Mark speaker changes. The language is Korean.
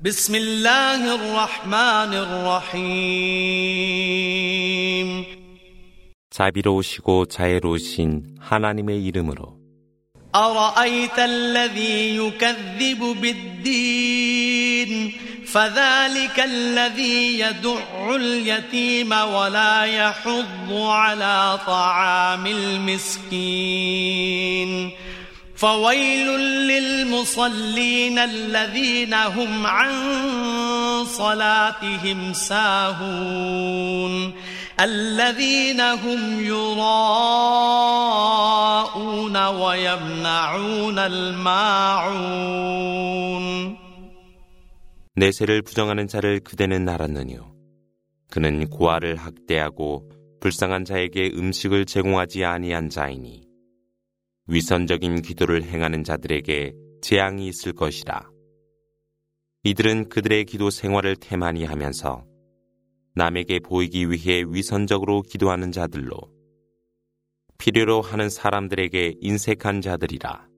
Speaker 1: بسم الله الرحمن الرحيم
Speaker 2: 자비로우시고 자애로우신 하나님의 이름으로
Speaker 1: أرأيت الذي يكذب بالدين فذلك الذي يدع اليتيم ولا يحض على طعام المسكين فويل للمصلين الذين هم عن صلاتهم ساهون الذين هم يراءون ويمنعون الماعون
Speaker 2: 내세를 부정하는 자를 그대는 알았느뇨. 그는 고아를 학대하고 불쌍한 자에게 음식을 제공하지 아니한 자이니 위선적인 기도를 행하는 자들에게 재앙이 있을 것이라. 이들은 그들의 기도 생활을 태만히 하면서 남에게 보이기 위해 위선적으로 기도하는 자들로 필요로 하는 사람들에게 인색한 자들이라.